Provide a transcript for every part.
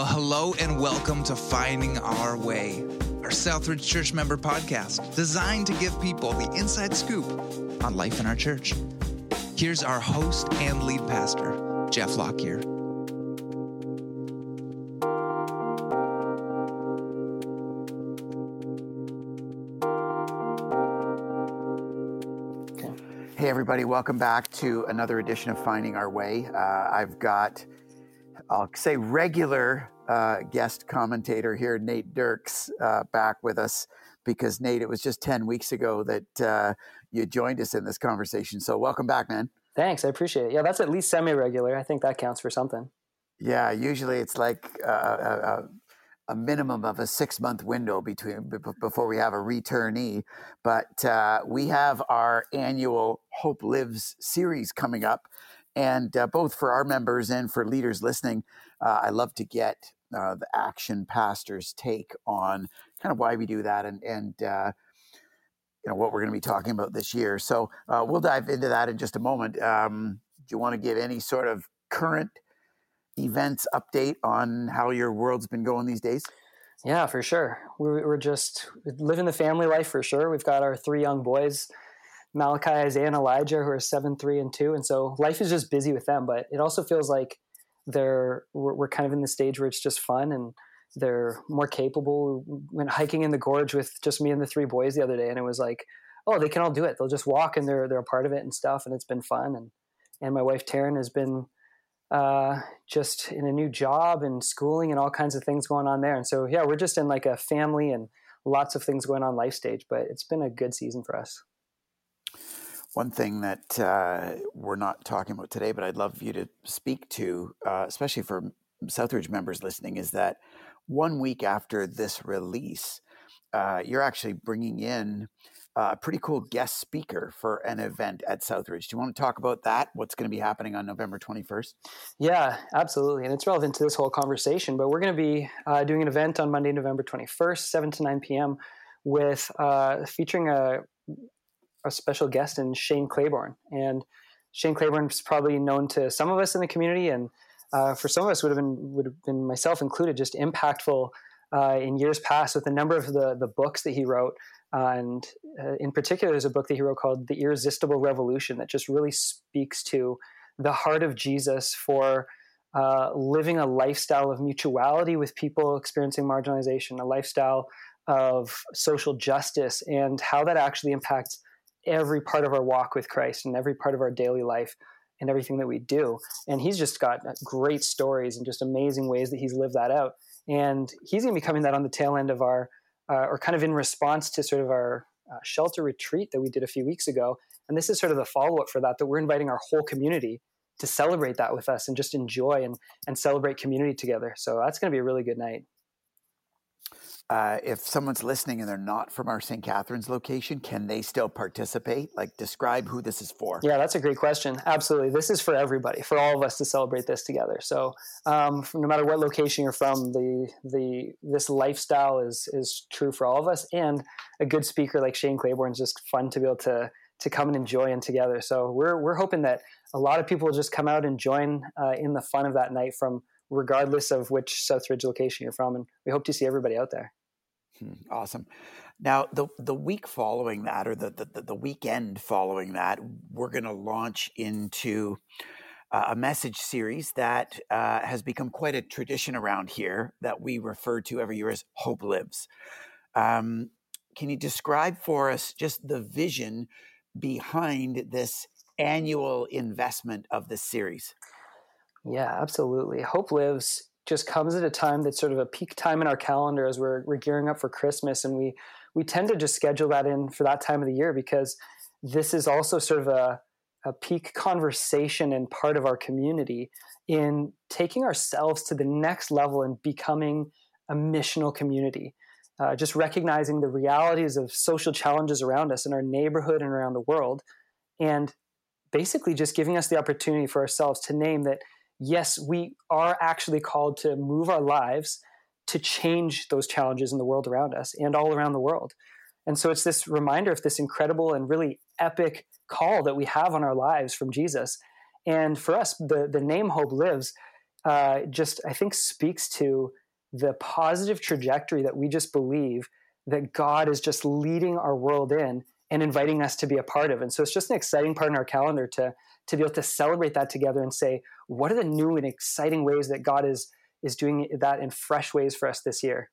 Well, hello and welcome to Finding Our Way, our Southridge Church member podcast designed to give people the inside scoop on life in our church. Here's our host and lead pastor, Jeff Lockyer. Hey, everybody, welcome back to another edition of Finding Our Way. Uh, I've got I'll say regular uh, guest commentator here, Nate Dirks, uh, back with us because Nate, it was just 10 weeks ago that uh, you joined us in this conversation. So welcome back, man. Thanks. I appreciate it. Yeah, that's at least semi regular. I think that counts for something. Yeah, usually it's like a, a, a minimum of a six month window between before we have a returnee. But uh, we have our annual Hope Lives series coming up. And uh, both for our members and for leaders listening, uh, I love to get uh, the action pastor's take on kind of why we do that and, and uh, you know what we're going to be talking about this year. So uh, we'll dive into that in just a moment. Um, do you want to give any sort of current events update on how your world's been going these days? Yeah, for sure. We're, we're just living the family life for sure. We've got our three young boys Malachi, Isaiah, and Elijah, who are seven, three, and two. And so life is just busy with them, but it also feels like they're we're, we're kind of in the stage where it's just fun and they're more capable. We went hiking in the gorge with just me and the three boys the other day, and it was like, oh, they can all do it. They'll just walk and they're they're a part of it and stuff, and it's been fun. And and my wife Taryn has been uh, just in a new job and schooling and all kinds of things going on there. And so yeah, we're just in like a family and lots of things going on life stage, but it's been a good season for us. One thing that uh, we're not talking about today, but I'd love you to speak to, uh, especially for Southridge members listening, is that one week after this release, uh, you're actually bringing in a pretty cool guest speaker for an event at Southridge. Do you want to talk about that? What's going to be happening on November 21st? Yeah, absolutely. And it's relevant to this whole conversation, but we're going to be uh, doing an event on Monday, November 21st, 7 to 9 p.m., with uh, featuring a a special guest in Shane Claiborne. And Shane Claiborne is probably known to some of us in the community, and uh, for some of us would have been would have been myself included, just impactful uh, in years past with a number of the the books that he wrote. Uh, and uh, in particular, there's a book that he wrote called "The Irresistible Revolution" that just really speaks to the heart of Jesus for uh, living a lifestyle of mutuality with people experiencing marginalization, a lifestyle of social justice, and how that actually impacts every part of our walk with Christ and every part of our daily life and everything that we do. And he's just got great stories and just amazing ways that he's lived that out. And he's going to be coming that on the tail end of our, uh, or kind of in response to sort of our uh, shelter retreat that we did a few weeks ago. And this is sort of the follow up for that, that we're inviting our whole community to celebrate that with us and just enjoy and, and celebrate community together. So that's going to be a really good night uh, if someone's listening and they're not from our St. Catharines location, can they still participate? Like, describe who this is for. Yeah, that's a great question. Absolutely, this is for everybody, for all of us to celebrate this together. So, um, no matter what location you're from, the the this lifestyle is is true for all of us. And a good speaker like Shane Claiborne is just fun to be able to to come and enjoy in together. So we're we're hoping that a lot of people will just come out and join uh, in the fun of that night from regardless of which Southridge location you're from, and we hope to see everybody out there. Hmm, awesome. Now, the the week following that, or the the, the weekend following that, we're going to launch into uh, a message series that uh, has become quite a tradition around here that we refer to every year as Hope Lives. Um, can you describe for us just the vision behind this annual investment of this series? Yeah, absolutely. Hope Lives just comes at a time that's sort of a peak time in our calendar as we're, we're gearing up for Christmas. And we, we tend to just schedule that in for that time of the year because this is also sort of a, a peak conversation and part of our community in taking ourselves to the next level and becoming a missional community. Uh, just recognizing the realities of social challenges around us in our neighborhood and around the world, and basically just giving us the opportunity for ourselves to name that yes, we are actually called to move our lives to change those challenges in the world around us and all around the world. And so it's this reminder of this incredible and really epic call that we have on our lives from Jesus. And for us, the, the name Hope Lives uh, just I think speaks to the positive trajectory that we just believe that God is just leading our world in and inviting us to be a part of. And so it's just an exciting part in our calendar to to be able to celebrate that together and say, what are the new and exciting ways that God is is doing that in fresh ways for us this year?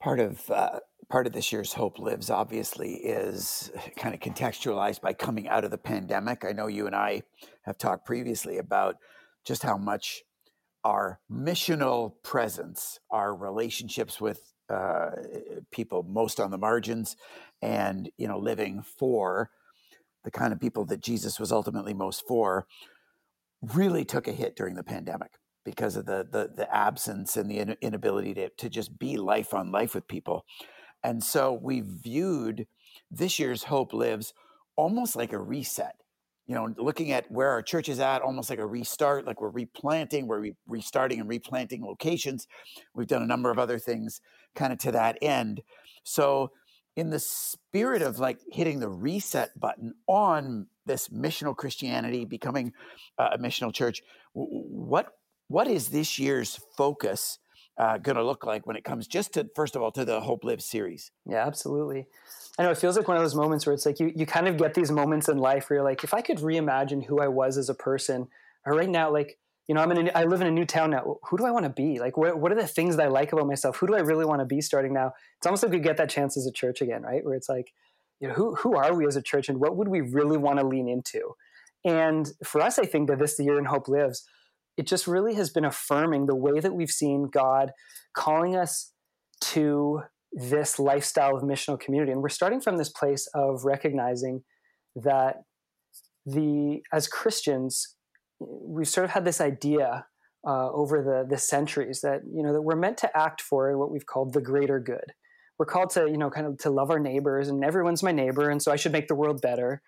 Part of uh, part of this year's Hope Lives obviously is kind of contextualized by coming out of the pandemic. I know you and I have talked previously about just how much our missional presence, our relationships with uh, people most on the margins, and you know living for the kind of people that Jesus was ultimately most for, really took a hit during the pandemic because of the the, the absence and the inability to, to just be life on life with people. And so we viewed this year's Hope Lives almost like a reset you know, looking at where our church is at, almost like a restart, like we're replanting, we're re- restarting and replanting locations. We've done a number of other things kind of to that end. So, in the spirit of like hitting the reset button on this missional Christianity, becoming a missional church, what what is this year's focus uh, going to look like when it comes just to first of all to the Hope Live series? Yeah, absolutely. I know it feels like one of those moments where it's like you you kind of get these moments in life where you're like, if I could reimagine who I was as a person, or right now, like you know, I'm in a, I live in a new town now. Who do I want to be? Like, what what are the things that I like about myself? Who do I really want to be starting now? It's almost like we get that chance as a church again, right? Where it's like, you know, who who are we as a church, and what would we really want to lean into? And for us, I think that this year in Hope Lives, it just really has been affirming the way that we've seen God calling us to this lifestyle of missional community. And we're starting from this place of recognizing that the as Christians, we've sort of had this idea uh, over the the centuries that you know that we're meant to act for what we've called the greater good. We're called to you know kind of to love our neighbors, and everyone's my neighbor, and so I should make the world better.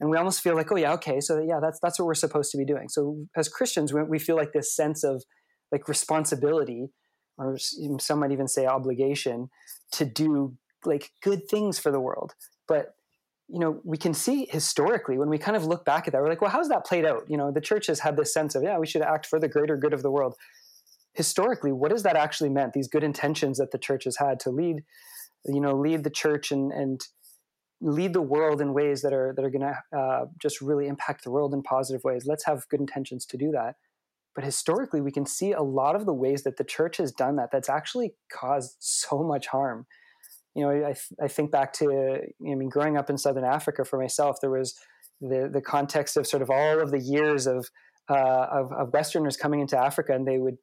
And we almost feel like, oh yeah, okay, so yeah, that's that's what we're supposed to be doing. So as Christians, we, we feel like this sense of like responsibility or some might even say obligation to do like good things for the world but you know we can see historically when we kind of look back at that we're like well how's that played out? You know the church has had this sense of yeah we should act for the greater good of the world. Historically what has that actually meant these good intentions that the church has had to lead you know lead the church and and lead the world in ways that are that are going to uh, just really impact the world in positive ways? Let's have good intentions to do that. But historically, we can see a lot of the ways that the church has done that that's actually caused so much harm. You know, I, I think back to, I mean, growing up in Southern Africa for myself, there was the, the context of sort of all of the years of, uh, of, of Westerners coming into Africa, and they would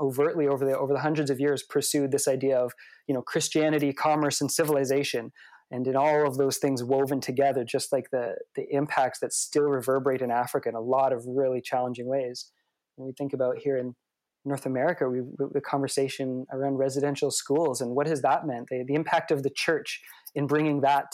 overtly over the over the hundreds of years pursued this idea of you know Christianity, commerce, and civilization, and in all of those things woven together, just like the the impacts that still reverberate in Africa in a lot of really challenging ways. When we think about here in North America, we've the conversation around residential schools and what has that meant? The, the impact of the church in bringing that,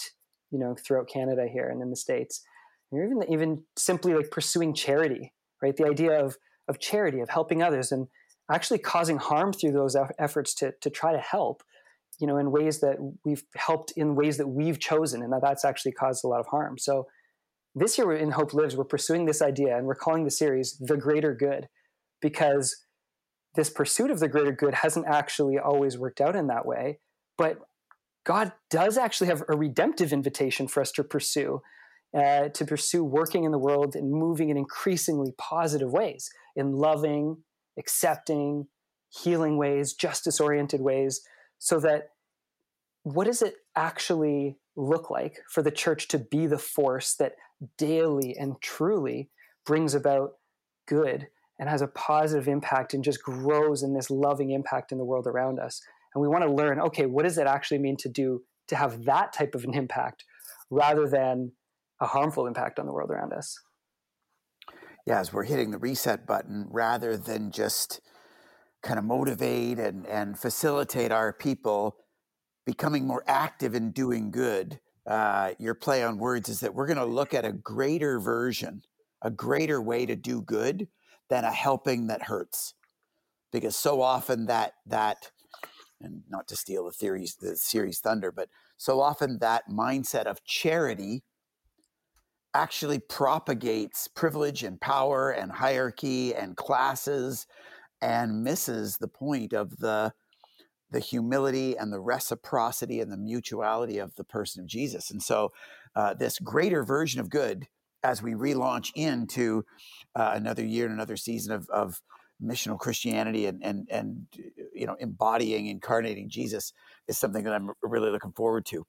you know, throughout Canada here and in the states, and even even simply like pursuing charity, right? The idea of of charity, of helping others, and actually causing harm through those efforts to to try to help, you know, in ways that we've helped in ways that we've chosen, and that that's actually caused a lot of harm. So this year in Hope Lives, we're pursuing this idea and we're calling the series The Greater Good because this pursuit of the greater good hasn't actually always worked out in that way. But God does actually have a redemptive invitation for us to pursue, uh, to pursue working in the world and moving in increasingly positive ways, in loving, accepting, healing ways, justice oriented ways, so that what does it actually look like for the church to be the force that daily and truly brings about good and has a positive impact and just grows in this loving impact in the world around us. And we want to learn okay, what does it actually mean to do to have that type of an impact rather than a harmful impact on the world around us? Yeah, as we're hitting the reset button, rather than just kind of motivate and, and facilitate our people becoming more active in doing good, uh, your play on words is that we're going to look at a greater version, a greater way to do good than a helping that hurts. Because so often that that and not to steal the theories the series thunder, but so often that mindset of charity actually propagates privilege and power and hierarchy and classes and misses the point of the the humility and the reciprocity and the mutuality of the person of Jesus. And so, uh, this greater version of good, as we relaunch into uh, another year and another season of, of missional Christianity and, and, and, you know, embodying, incarnating Jesus, is something that I'm really looking forward to.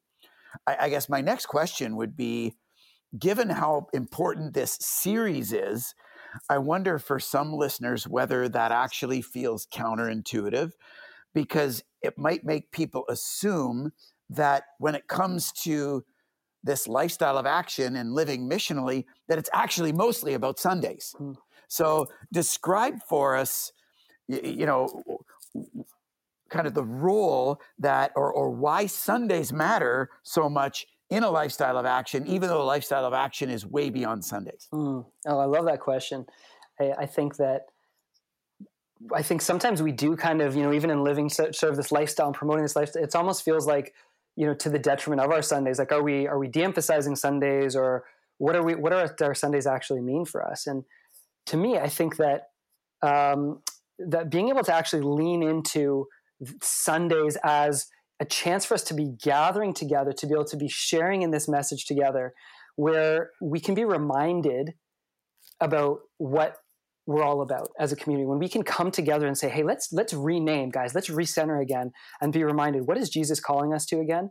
I, I guess my next question would be given how important this series is, I wonder for some listeners whether that actually feels counterintuitive because it might make people assume that when it comes to this lifestyle of action and living missionally, that it's actually mostly about Sundays. Mm. So, describe for us, you know, kind of the role that, or, or why Sundays matter so much in a lifestyle of action, even though the lifestyle of action is way beyond Sundays? Mm. Oh, I love that question. I, I, think that I think sometimes we do kind of, you know, even in living serve this lifestyle and promoting this lifestyle, it almost feels like, you know, to the detriment of our Sundays. Like, are we are we de-emphasizing Sundays, or what are we? What are our Sundays actually mean for us? And to me, I think that um, that being able to actually lean into Sundays as a chance for us to be gathering together, to be able to be sharing in this message together, where we can be reminded about what we're all about as a community when we can come together and say hey let's let's rename guys. Let's recenter again and be reminded what is jesus calling us to again?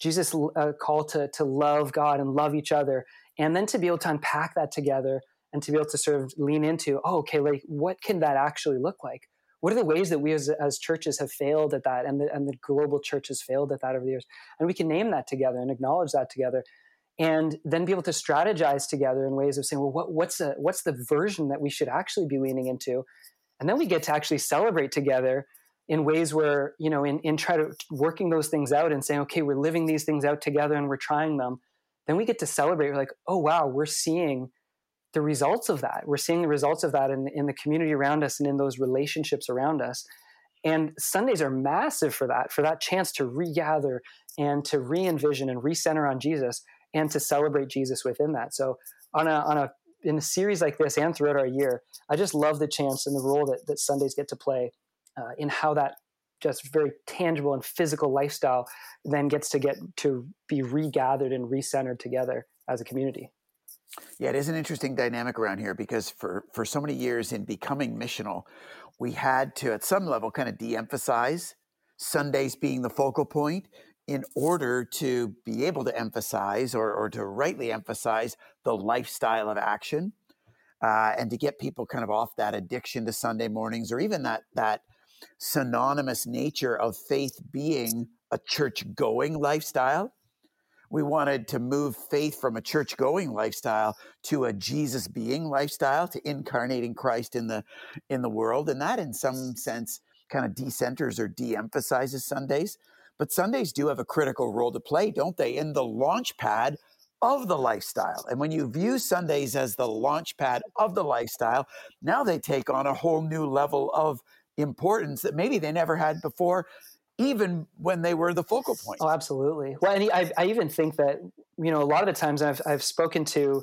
Jesus uh, call to to love god and love each other and then to be able to unpack that together and to be able to sort of lean into oh okay like what can that actually look like? What are the ways that we as, as churches have failed at that and the, and the global church has failed at that over the years? And we can name that together and acknowledge that together and then be able to strategize together in ways of saying, well, what, what's the what's the version that we should actually be leaning into, and then we get to actually celebrate together in ways where you know in in try to working those things out and saying, okay, we're living these things out together and we're trying them. Then we get to celebrate. We're like, oh wow, we're seeing the results of that. We're seeing the results of that in in the community around us and in those relationships around us. And Sundays are massive for that, for that chance to regather and to re envision and recenter on Jesus and to celebrate Jesus within that. So on a on a in a series like this and throughout our year, I just love the chance and the role that, that Sundays get to play uh, in how that just very tangible and physical lifestyle then gets to get to be regathered and recentered together as a community. Yeah, it is an interesting dynamic around here because for, for so many years in becoming missional, we had to, at some level, kind of de emphasize Sundays being the focal point in order to be able to emphasize or, or to rightly emphasize the lifestyle of action uh, and to get people kind of off that addiction to Sunday mornings or even that that synonymous nature of faith being a church going lifestyle. We wanted to move faith from a church going lifestyle to a Jesus being lifestyle, to incarnating Christ in the in the world, and that in some sense kind of decenters or de-emphasizes Sundays. But Sundays do have a critical role to play, don't they, in the launch pad of the lifestyle. And when you view Sundays as the launch pad of the lifestyle, now they take on a whole new level of importance that maybe they never had before, even when they were the focal point. Oh, absolutely. Well, and I, I even think that, you know, a lot of the times I've, I've spoken to,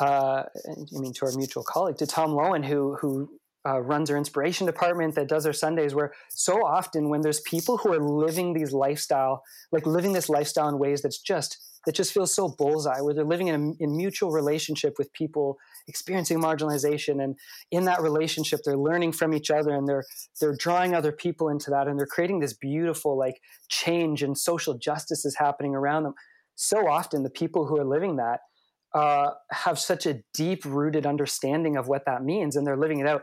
uh, I mean, to our mutual colleague, to Tom Lowen, who, who uh, runs our inspiration department that does our Sundays, where so often when there's people who are living these lifestyle, like living this lifestyle in ways that's just that just feels so bullseye, where they're living in a in mutual relationship with people experiencing marginalization, and in that relationship they're learning from each other, and they're they're drawing other people into that, and they're creating this beautiful like change and social justice is happening around them. So often the people who are living that uh, have such a deep rooted understanding of what that means and they're living it out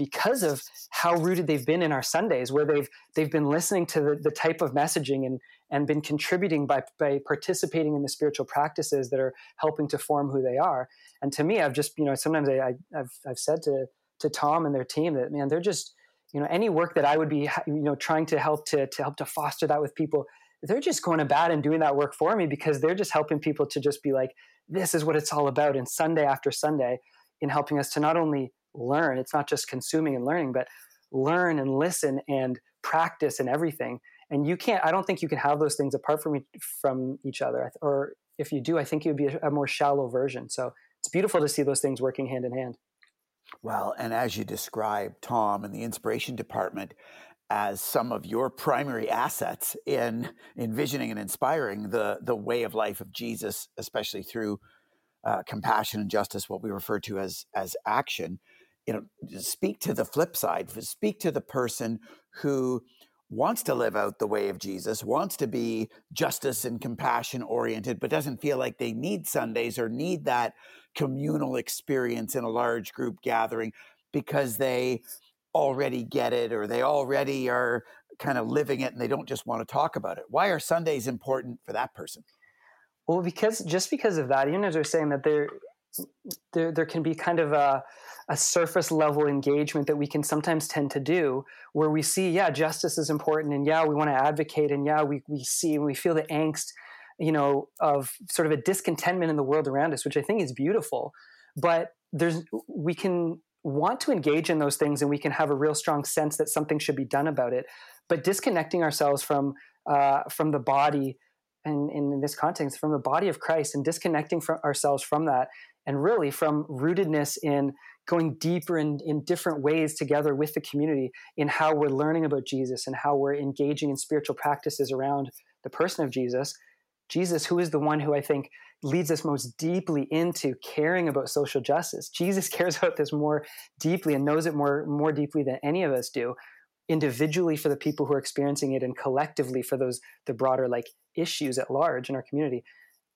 because of how rooted they've been in our Sundays, where they've they've been listening to the, the type of messaging and and been contributing by by participating in the spiritual practices that are helping to form who they are. And to me, I've just you know sometimes I, I have I've said to to Tom and their team that man they're just you know any work that I would be you know trying to help to to help to foster that with people they're just going to and doing that work for me because they're just helping people to just be like this is what it's all about and Sunday after Sunday in helping us to not only learn. It's not just consuming and learning, but learn and listen and practice and everything. And you can't. I don't think you can have those things apart from from each other, or if you do, I think it would be a, a more shallow version. So it's beautiful to see those things working hand in hand. Well, and as you describe Tom and the inspiration department as some of your primary assets in envisioning and inspiring the the way of life of Jesus, especially through uh, compassion and justice, what we refer to as as action. You know, speak to the flip side. Speak to the person who wants to live out the way of Jesus, wants to be justice and compassion oriented, but doesn't feel like they need Sundays or need that communal experience in a large group gathering because they already get it or they already are kind of living it and they don't just want to talk about it. Why are Sundays important for that person? Well, because just because of that, even as we're saying that there, there, there can be kind of a, a surface level engagement that we can sometimes tend to do where we see, yeah, justice is important and yeah, we want to advocate and yeah, we, we see and we feel the angst, you know, of sort of a discontentment in the world around us, which I think is beautiful. But there's, we can want to engage in those things and we can have a real strong sense that something should be done about it. But disconnecting ourselves from, uh, from the body and, in this context, from the body of Christ and disconnecting from ourselves from that and really from rootedness in going deeper in, in different ways together with the community in how we're learning about Jesus and how we're engaging in spiritual practices around the person of Jesus. Jesus, who is the one who I think leads us most deeply into caring about social justice. Jesus cares about this more deeply and knows it more, more deeply than any of us do, individually for the people who are experiencing it and collectively for those the broader like issues at large in our community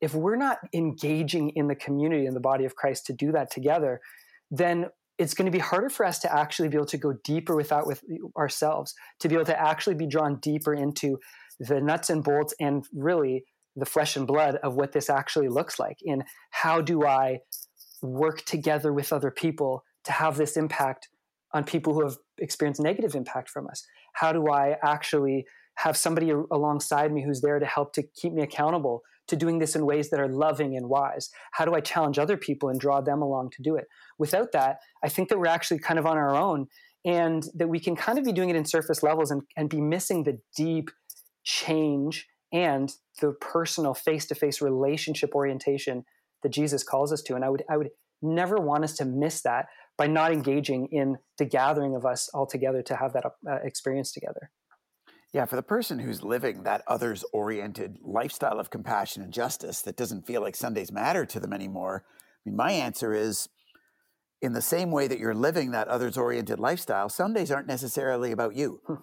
if we're not engaging in the community and the body of Christ to do that together, then it's going to be harder for us to actually be able to go deeper without with ourselves, to be able to actually be drawn deeper into the nuts and bolts and really the flesh and blood of what this actually looks like in how do I work together with other people to have this impact on people who have experienced negative impact from us? How do I actually have somebody alongside me who's there to help to keep me accountable to doing this in ways that are loving and wise? How do I challenge other people and draw them along to do it? Without that, I think that we're actually kind of on our own and that we can kind of be doing it in surface levels and, and be missing the deep change and the personal face-to-face relationship orientation that Jesus calls us to. And I would I would never want us to miss that by not engaging in the gathering of us all together to have that uh, experience together. Yeah, for the person who's living that others oriented lifestyle of compassion and justice that doesn't feel like Sundays matter to them anymore, I mean, my answer is in the same way that you're living that others oriented lifestyle, Sundays aren't necessarily about you. Hmm.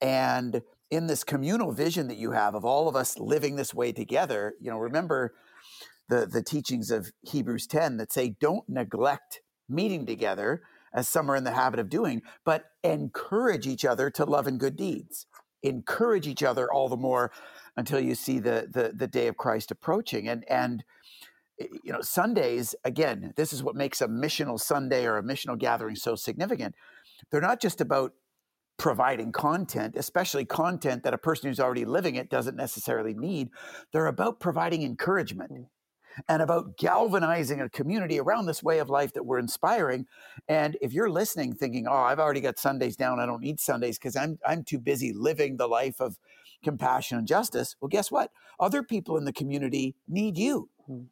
And in this communal vision that you have of all of us living this way together, you know, remember the, the teachings of Hebrews 10 that say, don't neglect meeting together as some are in the habit of doing, but encourage each other to love and good deeds encourage each other all the more until you see the the, the day of Christ approaching. And and eh, you know Sundays again. This is what makes a missional Sunday or a missional gathering so significant. They're not just about providing content, especially content that a person who's already living it doesn't necessarily need. They're about providing encouragement. And about galvanizing a community around this way of life that we're inspiring. And if you're listening thinking, oh, I've already got Sundays down, I don't need Sundays because I'm, I'm too busy living the life of compassion and justice, well, guess what? Other people in the community need you. Mm-hmm.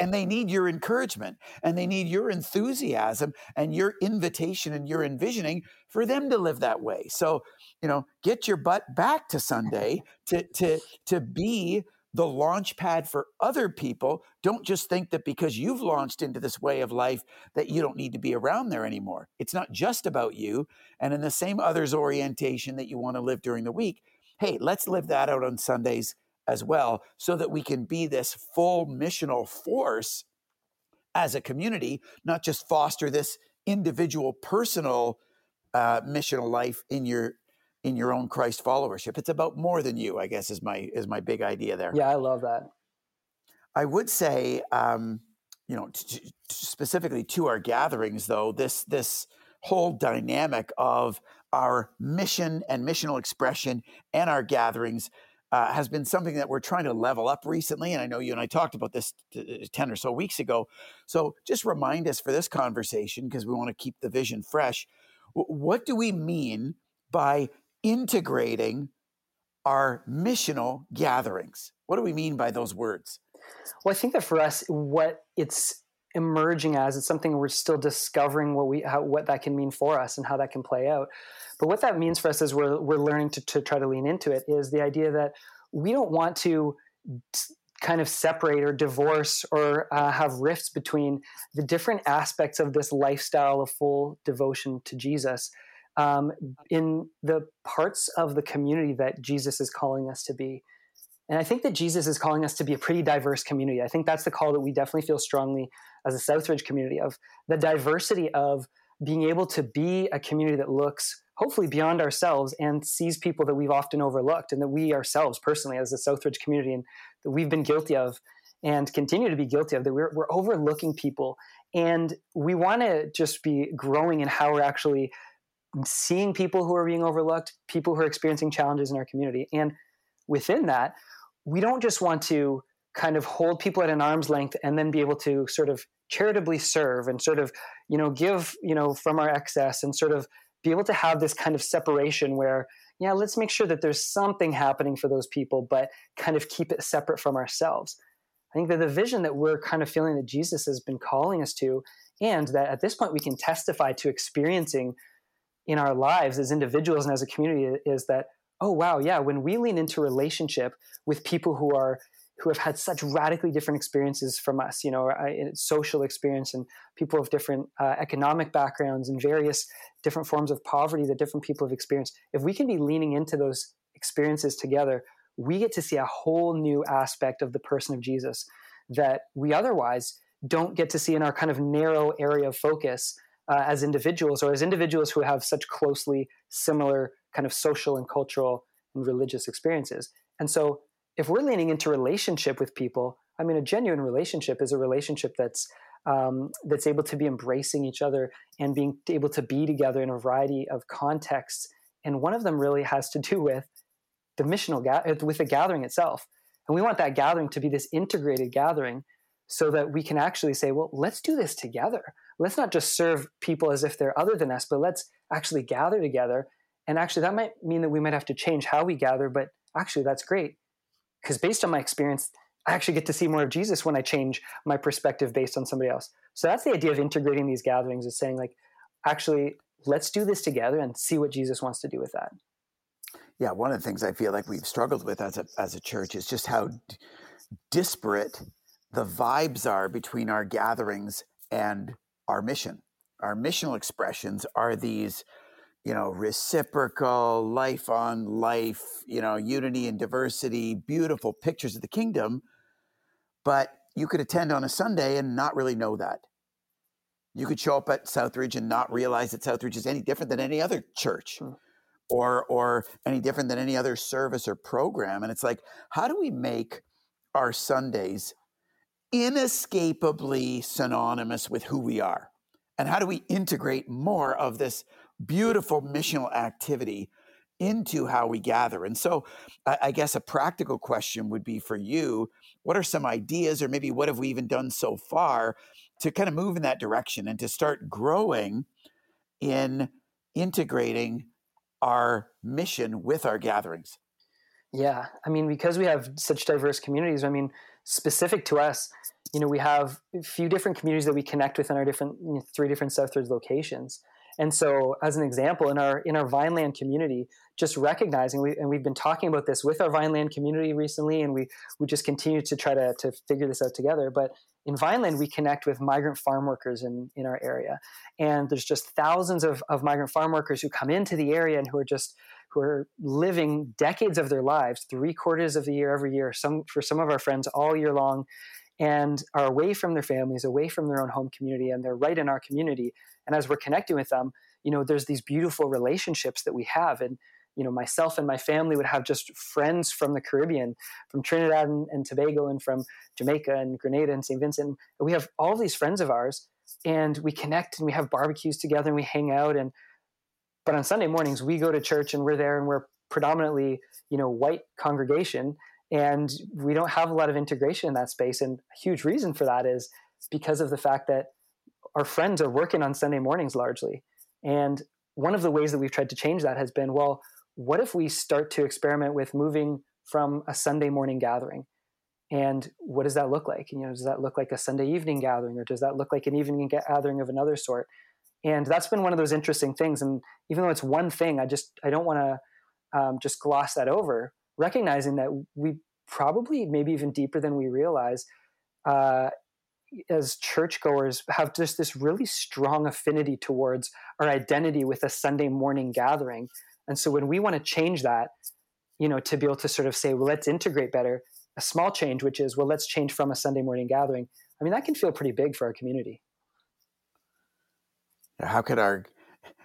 And they need your encouragement and they need your enthusiasm and your invitation and your envisioning for them to live that way. So, you know, get your butt back to Sunday to, to, to be the launch pad for other people. Don't just think that because you've launched into this way of life that you don't need to be around there anymore. It's not just about you. And in the same others orientation that you want to live during the week, hey, let's live that out on Sundays as well so that we can be this full missional force as a community, not just foster this individual personal uh, missional life in your in your own Christ followership. It's about more than you, I guess, is my is my big idea there. Yeah, I love that. I would say, um, you know, t- t- specifically to our gatherings, though, this this whole dynamic of our mission and missional expression and our gatherings uh, has been something that we're trying to level up recently. And I know you and I talked about this t- 10 or so weeks ago. So just remind us for this conversation, because we want to keep the vision fresh. W- what do we mean by integrating our missional gatherings. What do we mean by those words? Well, I think that for us, what it's emerging as it's something we're still discovering what we how, what that can mean for us and how that can play out. But what that means for us is we're we're learning to, to try to lean into it is the idea that we don't want to kind of separate or divorce or uh, have rifts between the different aspects of this lifestyle of full devotion to Jesus um, in the parts of the community that Jesus is calling us to be. And I think that Jesus is calling us to be a pretty diverse community. I think that's the call that we definitely feel strongly as a Southridge community of the diversity of being able to be a community that looks hopefully beyond ourselves and sees people that we've often overlooked and that we ourselves personally as a Southridge community and that we've been guilty of and continue to be guilty of that we're, we're overlooking people and we want to just be growing in how we're actually seeing people who are being overlooked people who are experiencing challenges in our community. And within that we don't just want to kind of hold people at an arm's length and then be able to sort of charitably serve and sort of you know give you know from our excess and sort of be able to have this kind of separation where yeah let's make sure that there's something happening for those people but kind of keep it separate from ourselves. I think that the vision that we're kind of feeling that jesus has been calling us to and that at this point we can testify to experiencing in our lives as individuals and as a community is that oh wow yeah when we lean into relationship with people who are who have had such radically different experiences from us, you know, social experience and people of different uh, economic backgrounds and various different forms of poverty that different people have experienced. If we can be leaning into those experiences together, we get to see a whole new aspect of the person of Jesus that we otherwise don't get to see in our kind of narrow area of focus uh, as individuals or as individuals who have such closely similar kind of social and cultural and religious experiences. And so if we're leaning into relationship with people, I mean, a genuine relationship is a relationship that's um, that's able to be embracing each other and being able to be together in a variety of contexts. And one of them really has to do with the missional ga- with the gathering itself. And we want that gathering to be this integrated gathering so that we can actually say, well, let's do this together. Let's not just serve people as if they're other than us, but let's actually gather together. And actually, that might mean that we might have to change how we gather, but actually, that's great because based on my experience, I actually get to see more of Jesus when I change my perspective based on somebody else. So that's the idea of integrating these gatherings is saying like, actually, let's do this together and see what Jesus wants to do with that. Yeah, one of the things I feel like we've struggled with as a as a church is just how d- disparate the vibes are between our gatherings and our mission. Our missional expressions are these you know, reciprocal, life on life, you know, unity and diversity, beautiful pictures of the kingdom. But you could attend on a Sunday and not really know that. You could show up at Southridge and not realize that Southridge is any different than any other church hmm. or or any different than any other service or program. And it's like, how do we make our Sundays inescapably synonymous with who we are? And how do we integrate more of this beautiful missional activity into how we gather. And so, I, guess a practical question would be for you what are some ideas, or maybe what have we even done so far to kind of move in that direction and to start growing in integrating our mission with our gatherings? Yeah. I mean, because we have such diverse communities, I mean, specific to us, you know, we have a few different communities that we connect with in our different you know, three different Southridge locations. And so, as an example, in our in our Vineland community, just recognizing, we, and we've been talking about this with our Vineland community recently, and we we just continue to try to to figure this out together. But in Vineland, we connect with migrant farm workers in in our area, and there's just thousands of of migrant farm workers who come into the area and who are just who are living decades of their lives, three quarters of the year every year. Some for some of our friends all year long and are away from their families, away from their own home community, and they're right in our community. And as we're connecting with them, you know, there's these beautiful relationships that we have. And, you know, myself and my family would have just friends from the Caribbean, from Trinidad and, and Tobago, and from Jamaica and Grenada and St. Vincent. And we have all these friends of ours, and we connect and we have barbecues together and we hang out. And but on Sunday mornings, we go to church and we're there and we're predominantly, you know, white congregation and we don't have a lot of integration in that space and a huge reason for that is because of the fact that our friends are working on sunday mornings largely and one of the ways that we've tried to change that has been well what if we start to experiment with moving from a sunday morning gathering and what does that look like? You know, does that look like a Sunday evening gathering, or does that look like an evening gathering of another sort? And that's been one of those interesting things. And even though it's one thing, I just I don't want to um, just gloss that over. Recognizing that we probably maybe even deeper than we realize uh, as churchgoers have just this really strong affinity towards our identity with a Sunday morning gathering. And so when we want to change that, you know, to be able to sort of say, well, let's integrate better, a small change, which is, well, let's change from a Sunday morning gathering. I mean, that can feel pretty big for our community. How could our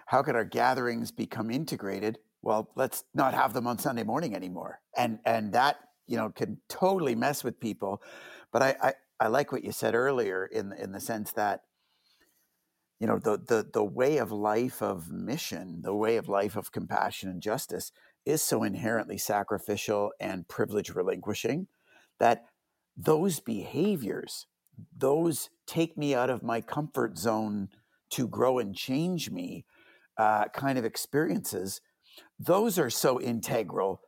how could our gatherings become integrated? Well, let's not have them on Sunday morning anymore. And and that, you know, can totally mess with people. But I, I, I like what you said earlier in in the sense that you know the the the way of life of mission, the way of life of compassion and justice is so inherently sacrificial and privilege relinquishing that those behaviors, those take me out of my comfort zone to grow and change me uh, kind of experiences, those are so integral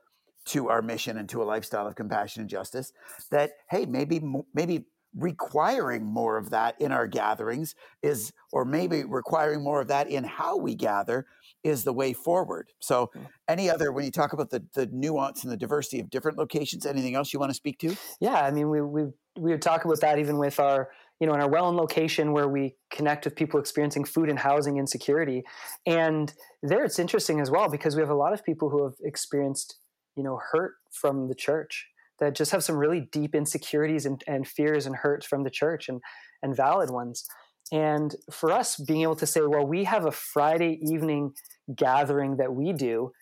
to our mission and to a lifestyle of compassion and justice that hey maybe maybe requiring more of that in our gatherings is or maybe requiring more of that in how we gather is the way forward so hmm. any other when you talk about the the nuance and the diversity of different locations anything else you want to speak to yeah i mean we we we would talk about that even with our you know in our Welland location where we connect with people experiencing food and housing insecurity and there it's interesting as well because we have a lot of people who have experienced you know hurt from the church that just have some really deep insecurities and, and fears and hurts from the church and, and valid ones. And for us, being able to say, well, we have a Friday evening gathering that we do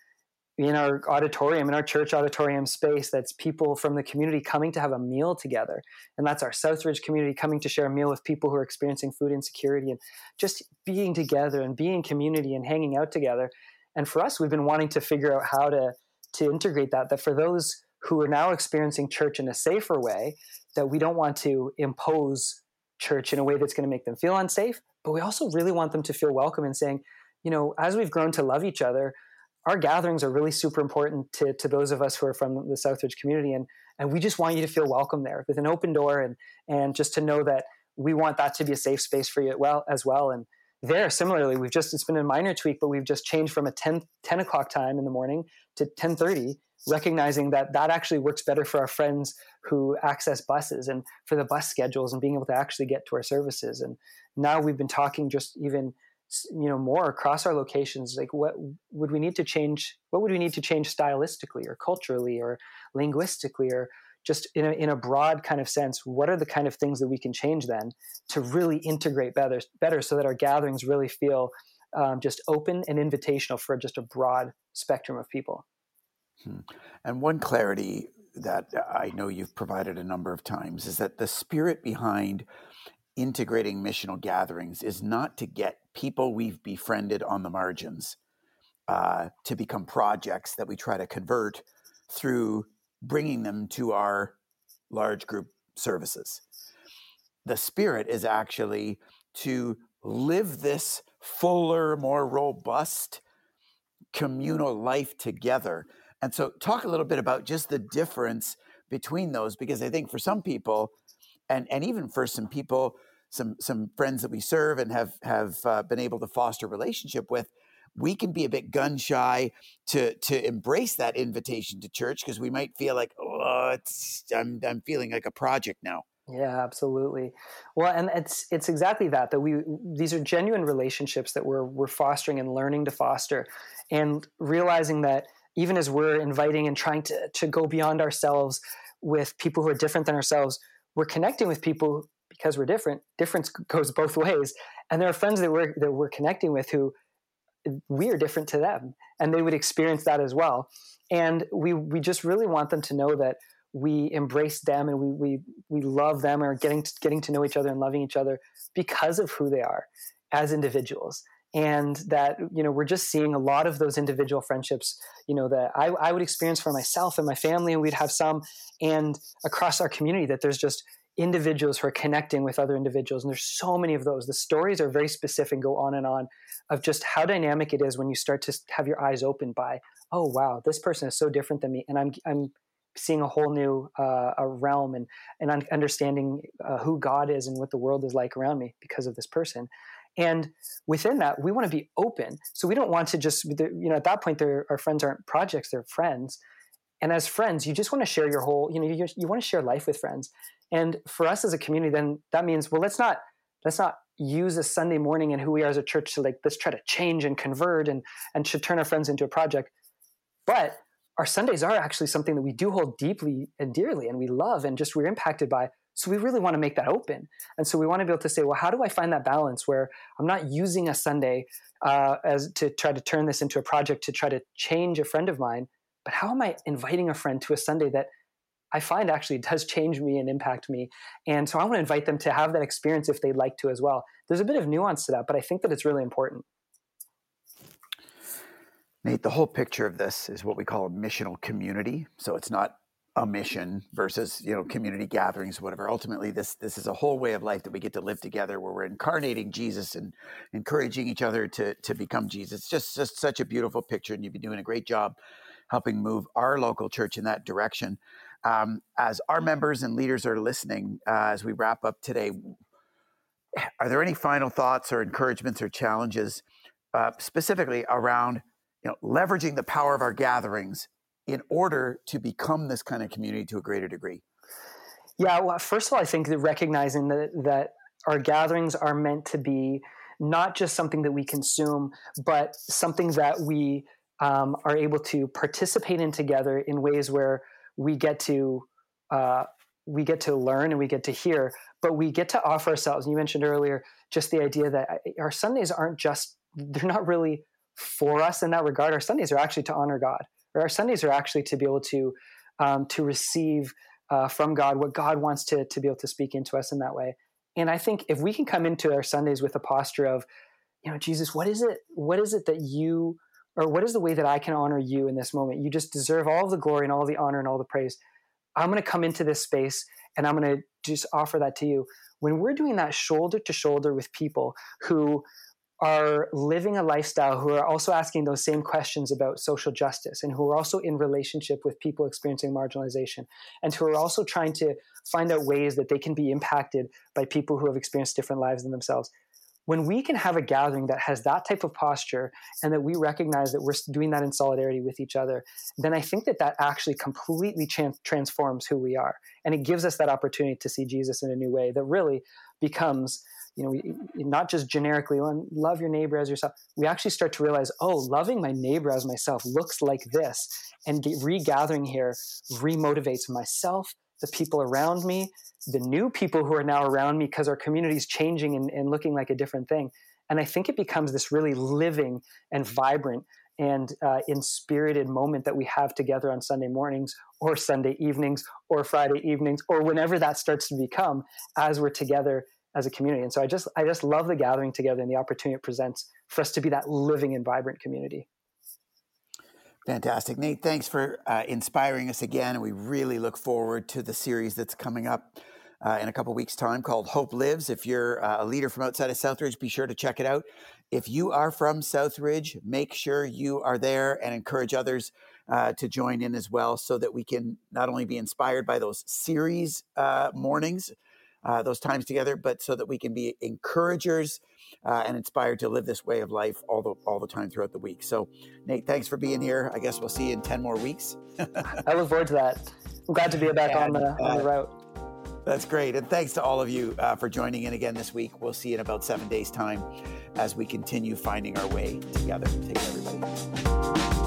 in our auditorium, in our church auditorium space, that's people from the community coming to have a meal together. And that's our Southridge community coming to share a meal with people who are experiencing food insecurity and just being together and being community and hanging out together. And for us, we've been wanting to figure out how to to integrate that, that for those who are now experiencing church in a safer way that we don't want to impose church in a way that's going to make them feel unsafe but we also really want them to feel welcome and saying you know as we've grown to love each other our gatherings are really super important to, to those of us who are from the southridge community and and we just want you to feel welcome there with an open door and and just to know that we want that to be a safe space for you well as well. And there similarly we've just it's been a minor tweak but we've just changed from a 10, 10 o'clock time in the morning to 10.30 recognizing that that actually works better for our friends who access buses and for the bus schedules and being able to actually get to our services. And now we've been talking just even you know more across our locations like what would we need to change what would we need to change stylistically or culturally or linguistically or just in a, in a broad kind of sense what are the kind of things that we can change then to really integrate better better so that our gatherings really feel um, just open and invitational for just a broad spectrum of people Hmm. And one clarity that I know you've provided a number of times is that the spirit behind integrating missional gatherings is not to get people we've befriended on the margins uh, to become projects that we try to convert through bringing them to our large group services. The spirit is actually to live this fuller, more robust communal life together and so, talk a little bit about just the difference between those, because I think for some people, and and even for some people, some some friends that we serve and have have uh, been able to foster relationship with, we can be a bit gun shy to to embrace that invitation to church because we might feel like, oh, it's I'm I'm feeling like a project now. Yeah, absolutely. Well, and it's it's exactly that that we these are genuine relationships that we're we're fostering and learning to foster, and realizing that even as we're inviting and trying to, to go beyond ourselves with people who are different than ourselves, we're connecting with people because we're different. Difference goes both ways. And there are friends that we're, that we're connecting with who we are different to them and they would experience that as well. And we, we just really want them to know that we embrace them and we, we, we love them or getting to, getting to know each other and loving each other because of who they are as individuals and that you know we're just seeing a lot of those individual friendships you know that I, I, would experience for myself and my family and we'd have some and across our community that there's just individuals who are connecting with other individuals and there's so many of those the stories are very specific and go on and on of just how dynamic it is when you start to have your eyes opened by oh wow this person is so different than me and i'm i'm seeing a whole new uh, a realm and and understanding uh, who God is and what the world is like around me because of this person. And within that, we want to be open. So we don't want to just, you know, at that point, our friends aren't projects; they're friends. And as friends, you just want to share your whole, you know, you, you want to share life with friends. And for us as a community, then that means, well, let's not let's not use a Sunday morning and who we are as a church to like let's try to change and convert and and should turn our friends into a project. But our Sundays are actually something that we do hold deeply and dearly and we love and just we're impacted by. So we really want to make that open. And so we want to be able to say, well, how do I find that balance where I'm not using a Sunday uh, as to try to turn this into a project to try to change a friend of mine, but how am I inviting a friend to a Sunday that I find actually does change me and impact me. And so I want to invite them to have that experience if they'd like to as well. There's a bit of nuance to that, but I think that it's really important. Nate, the whole picture of this is what we call a missional community. So it's not a mission versus you know community gatherings whatever. Ultimately this this is a whole way of life that we get to live together where we're incarnating jesus and encouraging each other to to become jesus. It's just just such a beautiful picture and you've been doing a great job helping move our local church in that direction. Um, as our members and leaders are listening uh, as we wrap up today are there any final thoughts or encouragements or challenges uh, specifically around you know, leveraging the power of our gatherings in order to become this kind of community to a greater degree? Yeah, well, first of all, I think that recognizing that, that our gatherings are meant to be not just something that we consume, but something that we um, are able to participate in together in ways where we get to uh, we get to learn and we get to hear, but we get to offer ourselves. And you mentioned earlier just the idea that uh, our Sundays aren't just they're not really for us in that regard. Our Sundays are actually to honor God, our Sundays are actually to be able to um, to receive uh, from God what God wants to to be able to speak into us in that way. And I think if we can come into our Sundays with a posture of, you know, Jesus, what is it? What is it that you, or what is the way that I can honor you in this moment? You just deserve all the glory and all the honor and all the praise. I'm going to come into this space and I'm going to just offer that to you. When we're doing that shoulder to shoulder with people who are living a lifestyle who are also asking those same questions about social justice and who are also in relationship with people experiencing marginalization and who are also trying to find out ways that they can be impacted by people who have experienced different lives than themselves. When we can have a gathering that has that type of posture and that we recognize that we're doing that in solidarity with each other then i think that that actually completely transforms who we are. And it gives us that opportunity to see jesus in a new way that really becomes you know, we, not just generically, oh, love your neighbor as yourself. We actually start to realize, oh, loving my neighbor as myself looks like this. And get, regathering here remotivates myself, the people around me, the new people who are now around me because our community is changing and, and looking like a different thing. And I think it becomes this really living and vibrant and uh, inspirited moment that we have together on Sunday mornings or Sunday evenings or Friday evenings or whenever that starts to become as we're together as a community. And so I just I just love the gathering together and the opportunity it presents for us to be that living and vibrant community. Fantastic, Nate. Thanks for uh, inspiring us again. And we really look forward to the series that's coming up uh, in a couple weeks' time called Hope Lives. If you're uh, a leader from outside of Southridge, be sure to check it out. If you are from Southridge, make sure you are there and encourage others uh, to join in as well, so that we can not only be inspired by those series uh, mornings uh, those times together, but so that we can be encouragers uh, and inspired to live this way of life all the all the time throughout the week. So, Nate, thanks for being here. I guess we'll see you in ten more weeks. I look forward to that. I'm glad to be back and, on the on the uh, route. That's great. And thanks to all of you uh, for joining in again this week. We'll see you in about seven days' time as we continue finding our way together. Take care, everybody.